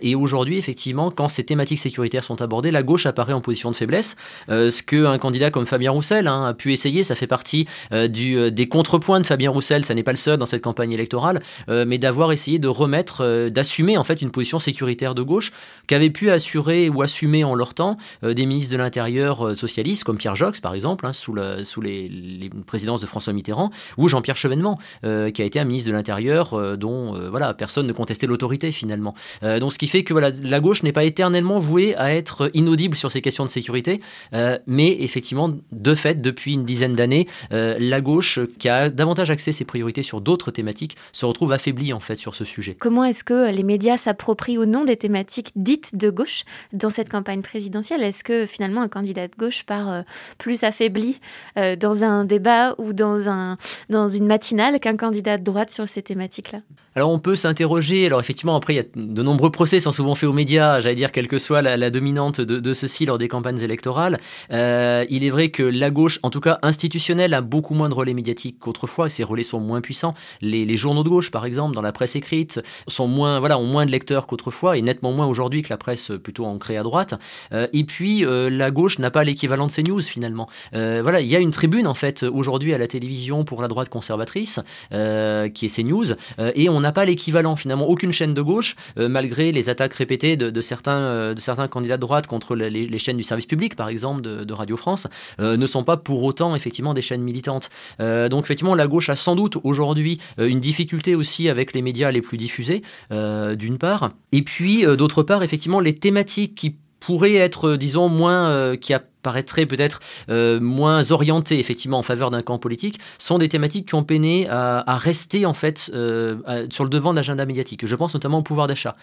Et aujourd'hui, effectivement, quand ces thématiques sécuritaires sont abordées, la gauche en position de faiblesse. Euh, ce qu'un candidat comme Fabien Roussel hein, a pu essayer, ça fait partie euh, euh, des contrepoints de Fabien Roussel, ça n'est pas le seul dans cette campagne électorale, euh, mais d'avoir essayé de remettre, d'assumer en fait une position sécuritaire de gauche qu'avaient pu assurer ou assumer en leur temps des ministres de l'Intérieur socialistes comme Pierre Jox par exemple, hein, sous les, les, présidences de François Mitterrand, ou Jean-Pierre Chevènement, qui a été un ministre de l'Intérieur dont voilà personne ne contestait l'autorité finalement. donc ce qui fait que voilà, la gauche n'est pas éternellement vouée à être inaudible sur ces questions de sécurité, euh, mais effectivement, de fait, depuis une dizaine d'années, euh, la gauche, qui a davantage axé ses priorités sur d'autres thématiques, se retrouve affaiblie en fait sur ce sujet. Comment est-ce que les médias s'approprient ou non des thématiques dites de gauche dans cette campagne présidentielle? Est-ce que finalement un candidat de gauche part euh, plus affaibli euh, dans un débat ou dans, un, dans une matinale qu'un candidat de droite sur ces thématiques-là? Alors on peut s'interroger, alors effectivement après il y a de nombreux procès sont souvent faits aux médias, j'allais dire quelle que soit la, dominante de, de ceux-ci lors des campagnes électorales. Euh, il est vrai que la gauche, en tout cas institutionnelle, a beaucoup moins de relais médiatiques qu'autrefois, ces relais sont moins puissants. Les, journaux de gauche par exemple, dans la presse écrite, sont moins, voilà, ont moins de lecteurs qu'autrefois, et nettement moins aujourd'hui que la presse plutôt ancrée à droite. Euh, et puis euh, la gauche n'a pas l'équivalent de CNews finalement. Euh, voilà, il y a une tribune en fait aujourd'hui à la télévision pour la droite conservatrice, qui est CNews, et on a n'a pas l'équivalent finalement aucune chaîne de gauche euh, malgré les attaques répétées de, certains euh, de certains candidats de droite contre les, les, chaînes du service public par exemple de, de Radio France euh, ne sont pas pour autant effectivement des chaînes militantes. Donc effectivement la gauche a sans doute aujourd'hui une difficulté aussi avec les médias les plus diffusés d'une part. Et puis d'autre part effectivement les thématiques qui pourraient être disons moins qui a paraîtraient peut-être euh, moins orientés effectivement en faveur d'un camp politique sont des thématiques qui ont peiné à, rester en fait euh, sur le devant de l'agenda médiatique. Je pense notamment au pouvoir d'achat.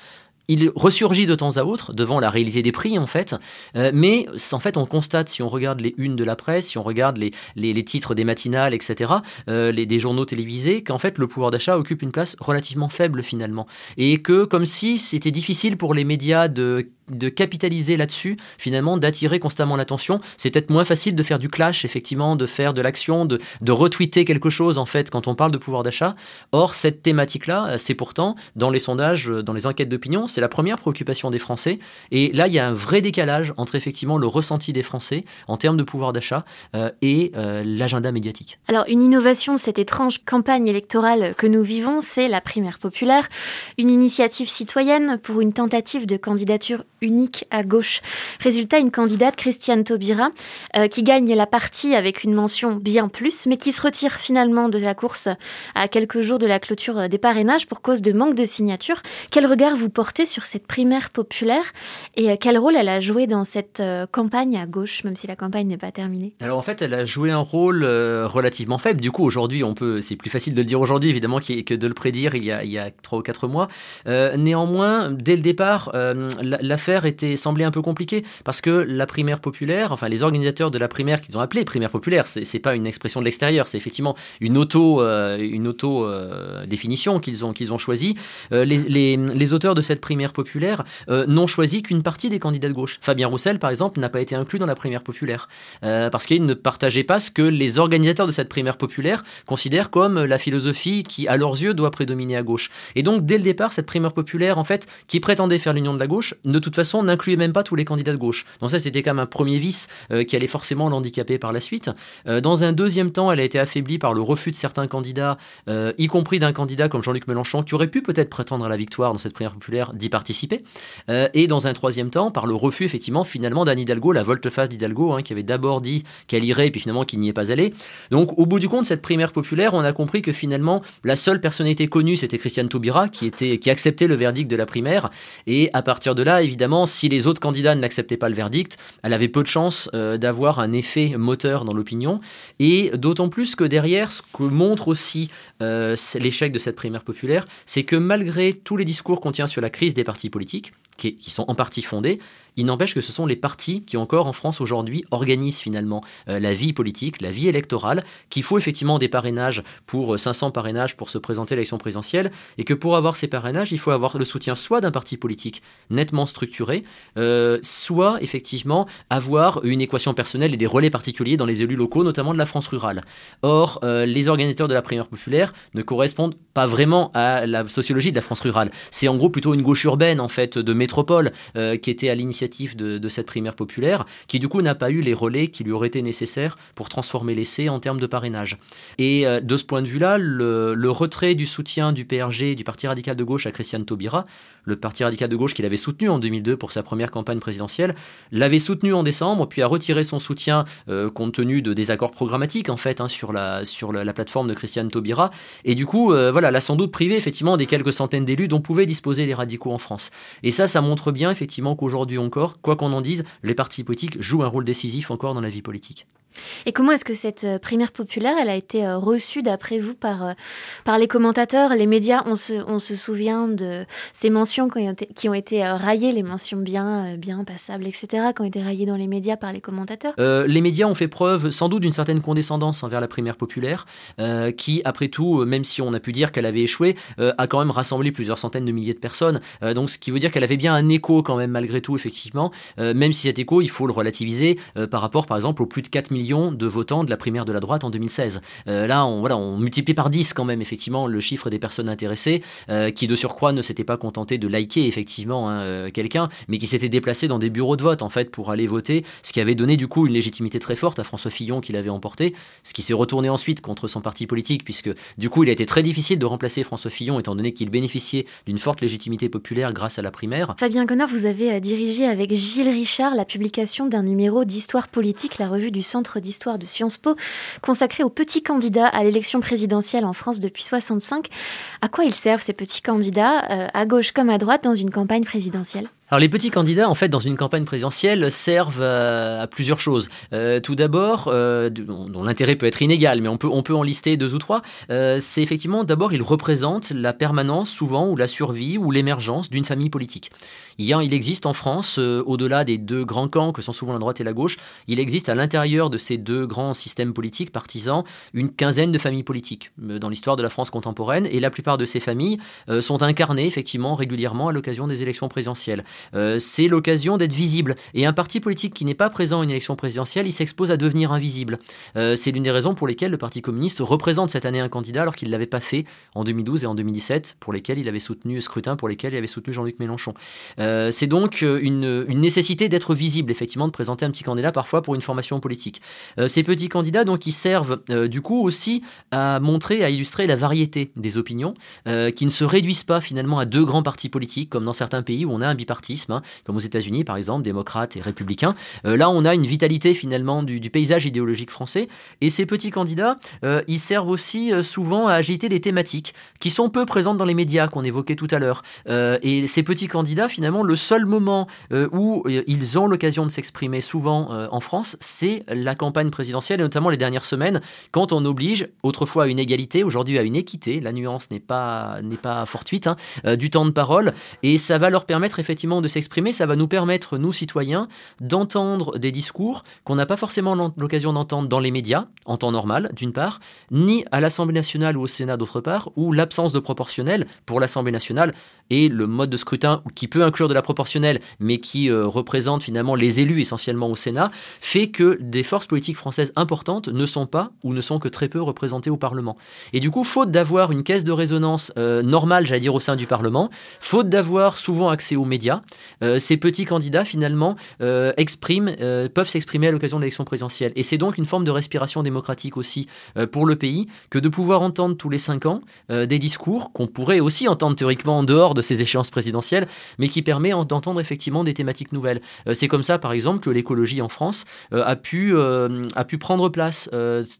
Il ressurgit de temps à autre devant la réalité des prix en fait, euh, mais en fait on constate si on regarde les unes de la presse, si on regarde les, les, titres des matinales, etc., euh, les, des journaux télévisés, qu'en fait le pouvoir d'achat occupe une place relativement faible finalement, et que comme si c'était difficile pour les médias de de capitaliser là-dessus, finalement, d'attirer constamment l'attention. C'est peut-être moins facile de faire du clash, effectivement, de faire de l'action, de, de retweeter quelque chose, en fait, quand on parle de pouvoir d'achat. Or, cette thématique-là, c'est pourtant, dans les sondages, dans les enquêtes d'opinion, c'est la première préoccupation des Français. Et là, il y a un vrai décalage entre, effectivement, le ressenti des Français en termes de pouvoir d'achat euh, et euh, l'agenda médiatique. Alors, une innovation, cette étrange campagne électorale que nous vivons, c'est la primaire populaire, une initiative citoyenne pour une tentative de candidature unique à gauche. Résultat, une candidate, Christiane Taubira, euh, qui gagne la partie avec une mention bien plus, mais qui se retire finalement de la course à quelques jours de la clôture des parrainages pour cause de manque de signatures. Quel regard vous portez sur cette primaire populaire et euh, quel rôle elle a joué dans cette euh, campagne à gauche, même si la campagne n'est pas terminée? Alors en fait, elle a joué un rôle euh, relativement faible. Du coup, aujourd'hui, on peut, c'est plus facile de le dire aujourd'hui, évidemment, que de le prédire il y a, il y a 3 ou 4 mois. Euh, néanmoins, dès le départ, euh, l'affaire était semblait un peu compliquée parce que la primaire populaire, enfin les organisateurs de la primaire qu'ils ont appelée primaire populaire, c'est pas une expression de l'extérieur, c'est effectivement une auto, euh, une auto euh, définition qu'ils ont qu'ils ont choisi. Euh, les, les, les, auteurs de cette primaire populaire euh, n'ont choisi qu'une partie des candidats de gauche. Fabien Roussel, par exemple, n'a pas été inclus dans la primaire populaire euh, parce qu'il ne partageait pas ce que les organisateurs de cette primaire populaire considèrent comme la philosophie qui, à leurs yeux, doit prédominer à gauche. Et donc, dès le départ, cette primaire populaire, en fait, qui prétendait faire l'union de la gauche, ne tout façon, n'incluait même pas tous les candidats de gauche. Donc ça, c'était quand même un premier vice qui allait forcément l'handicaper par la suite. dans un deuxième temps, elle a été affaiblie par le refus de certains candidats, y compris d'un candidat comme Jean-Luc Mélenchon, qui aurait pu peut-être prétendre à la victoire dans cette primaire populaire, d'y participer. et dans un troisième temps, par le refus, effectivement, finalement, d'Anne Hidalgo, la volte-face d'Hidalgo, hein, qui avait d'abord dit qu'elle irait, puis finalement qui n'y est pas allée. Donc, au bout du compte, cette primaire populaire, on a compris que finalement, la seule personnalité connue, c'était Christiane Taubira, qui, était, qui acceptait le verdict de la primaire. Et à partir de là, évidemment, si les autres candidats n'acceptaient pas le verdict, elle avait peu de chances euh, d'avoir un effet moteur dans l'opinion. Et d'autant plus que derrière, ce que montre aussi euh, l'échec de cette primaire populaire, c'est que malgré tous les discours qu'on tient sur la crise des partis politiques, qui, qui sont en partie fondés, il n'empêche que ce sont les partis qui encore en France aujourd'hui organisent finalement euh, la vie politique, la vie électorale, qu'il faut effectivement des parrainages pour 500 euh, parrainages pour se présenter à l'élection présidentielle, et que pour avoir ces parrainages, il faut avoir le soutien soit d'un parti politique nettement structuré, euh, soit effectivement avoir une équation personnelle et des relais particuliers dans les élus locaux, notamment de la France rurale. Or, les organisateurs de la primaire populaire ne correspondent pas vraiment à la sociologie de la France rurale. C'est en gros plutôt une gauche urbaine en fait de métropole qui était à l'initiative de, cette primaire populaire, qui du coup n'a pas eu les relais qui lui auraient été nécessaires pour transformer l'essai en termes de parrainage. Et euh, de ce point de vue-là, le, le, retrait du soutien du PRG, du Parti radical de gauche à Christiane Taubira, le Parti radical de gauche qu'il avait soutenu en 2002 pour sa première campagne présidentielle, l'avait soutenu en décembre, puis a retiré son soutien euh, compte tenu de désaccords programmatiques en fait hein, sur, la, sur la, plateforme de Christiane Taubira. Et du coup, euh, voilà, l'a sans doute privé effectivement des quelques centaines d'élus dont pouvaient disposer les radicaux en France. Et ça, ça montre bien effectivement qu'aujourd'hui encore, quoi qu'on en dise, les partis politiques jouent un rôle décisif encore dans la vie politique. Et comment est-ce que cette euh, primaire populaire, elle a été euh, reçue, d'après vous, par, euh, par les commentateurs, les médias on se, on se souvient de ces mentions qui ont été, raillées, les mentions bien, bien passables, etc., qui ont été raillées dans les médias par les commentateurs? Les médias ont fait preuve, sans doute, d'une certaine condescendance envers la primaire populaire, qui, après tout, même si on a pu dire qu'elle avait échoué, a quand même rassemblé plusieurs centaines de milliers de personnes. donc, ce qui veut dire qu'elle avait bien un écho, quand même, malgré tout, effectivement, même si cet écho, il faut le relativiser par rapport, par exemple, aux plus de 4 millions de votants de la primaire de la droite en 2016. Euh, là, on, voilà, on multiplie par 10 quand même, effectivement, le chiffre des personnes intéressées, euh, qui de surcroît ne s'étaient pas contentés de liker, effectivement, hein, euh, quelqu'un, mais qui s'étaient déplacés dans des bureaux de vote, en fait, pour aller voter, ce qui avait donné, du coup, une légitimité très forte à François Fillon qui l'avait emporté, ce qui s'est retourné ensuite contre son parti politique, puisque, du coup, il a été très difficile de remplacer François Fillon, étant donné qu'il bénéficiait d'une forte légitimité populaire grâce à la primaire. Fabien Connor, vous avez dirigé avec Gilles Richard la publication d'un numéro d'histoire politique, la revue du Centre d'histoire de Sciences Po, consacré aux petits candidats à l'élection présidentielle en France depuis 65. À quoi ils servent ces petits candidats, euh, à gauche comme à droite, dans une campagne présidentielle? Alors les petits candidats, en fait, dans une campagne présidentielle, servent à, plusieurs choses. Euh, tout d'abord, euh, dont l'intérêt peut être inégal, mais on peut, on peut en lister deux ou trois, c'est effectivement, d'abord, ils représentent la permanence, souvent, ou la survie, ou l'émergence d'une famille politique. Il, existe en France, euh, au-delà des deux grands camps que sont souvent la droite et la gauche, il existe à l'intérieur de ces deux grands systèmes politiques partisans une quinzaine de familles politiques euh, dans l'histoire de la France contemporaine, et la plupart de ces familles euh, sont incarnées effectivement régulièrement à l'occasion des élections présidentielles. c'est l'occasion d'être visible, et un parti politique qui n'est pas présent à une élection présidentielle, il s'expose à devenir invisible. c'est l'une des raisons pour lesquelles le Parti communiste représente cette année un candidat alors qu'il ne l'avait pas fait en 2012 et en 2017, pour lesquels il avait soutenu scrutin, pour lesquels il avait soutenu Jean-Luc Mélenchon. Euh, c'est donc euh, une, nécessité d'être visible, effectivement, de présenter un petit candidat parfois pour une formation politique. Euh, ces petits candidats, donc, ils servent du coup aussi à montrer, à illustrer la variété des opinions, qui ne se réduisent pas finalement à deux grands partis politiques, comme dans certains pays où on a un bipartisme, hein, comme aux États-Unis par exemple, démocrates et républicains. là, on a une vitalité finalement du, du, paysage idéologique français. Et ces petits candidats, ils servent aussi souvent à agiter des thématiques qui sont peu présentes dans les médias qu'on évoquait tout à l'heure. et ces petits candidats, finalement, le seul moment euh, où euh, ils ont l'occasion de s'exprimer souvent euh, en France, c'est la campagne présidentielle, et notamment les dernières semaines, quand on oblige autrefois à une égalité, aujourd'hui à une équité, la nuance n'est pas, pas fortuite, hein, du temps de parole, et ça va leur permettre effectivement de s'exprimer, ça va nous permettre, nous citoyens, d'entendre des discours qu'on n'a pas forcément l'occasion d'entendre dans les médias, en temps normal, d'une part, ni à l'Assemblée nationale ou au Sénat, d'autre part, où l'absence de proportionnel pour l'Assemblée nationale et le mode de scrutin qui peut inclure de la proportionnelle, mais qui euh, représente finalement les élus essentiellement au Sénat, fait que des forces politiques françaises importantes ne sont pas ou ne sont que très peu représentées au Parlement. Et du coup, faute d'avoir une caisse de résonance euh, normale, j'allais dire, au sein du Parlement, faute d'avoir souvent accès aux médias, euh, ces petits candidats finalement expriment, peuvent s'exprimer à l'occasion de l'élection présidentielle. Et c'est donc une forme de respiration démocratique aussi pour le pays que de pouvoir entendre tous les cinq ans des discours qu'on pourrait aussi entendre théoriquement en dehors de ces échéances présidentielles, mais qui permet d'entendre effectivement des thématiques nouvelles. Euh, c'est comme ça, par exemple, que l'écologie en France euh, a, pu, euh, a pu prendre place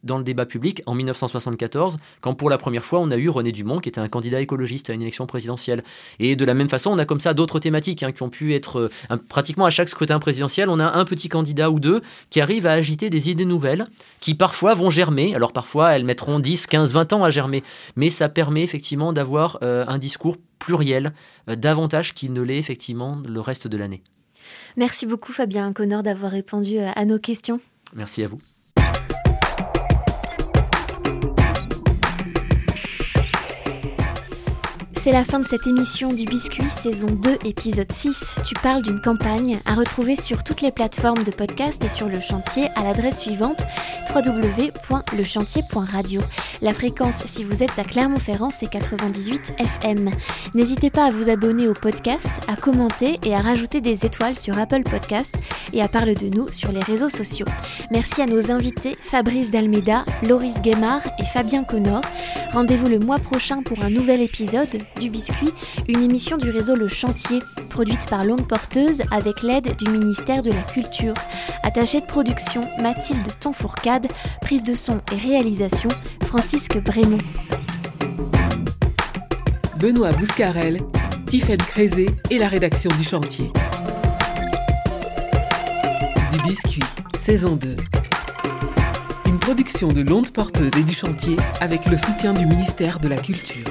dans le débat public en 1974, quand pour la première fois on a eu René Dumont, qui était un candidat écologiste à une élection présidentielle. Et de la même façon, on a comme ça d'autres thématiques hein, qui ont pu être pratiquement à chaque scrutin présidentiel, on a un petit candidat ou deux qui arrivent à agiter des idées nouvelles, qui parfois vont germer. Alors parfois, elles mettront 10, 15, 20 ans à germer, mais ça permet effectivement d'avoir un discours pluriel, euh, davantage qu'il ne l'est effectivement le reste de l'année. Merci beaucoup Fabien Connor d'avoir répondu euh, à nos questions. Merci à vous. C'est la fin de cette émission du Biscuit, saison 2, épisode 6. Tu parles d'une campagne à retrouver sur toutes les plateformes de podcast et sur le chantier à l'adresse suivante www.lechantier.radio. La fréquence, si vous êtes à Clermont-Ferrand, c'est 98 FM. N'hésitez pas à vous abonner au podcast, à commenter et à rajouter des étoiles sur Apple Podcast et à parler de nous sur les réseaux sociaux. Merci à nos invités Fabrice Dalmeda, Loris Guémard et Fabien Connor. Rendez-vous le mois prochain pour un nouvel épisode du Biscuit, une émission du réseau Le Chantier, produite par Longue Porteuse avec l'aide du ministère de la Culture. Attachée de production, Mathilde Tonfourcade, prise de son et réalisation, Francisque Brémond. Benoît Bouscarel, Tiffaine Crézé et la rédaction du Chantier. Du Biscuit, saison 2 une production de l'onde porteuse et du chantier avec le soutien du ministère de la Culture.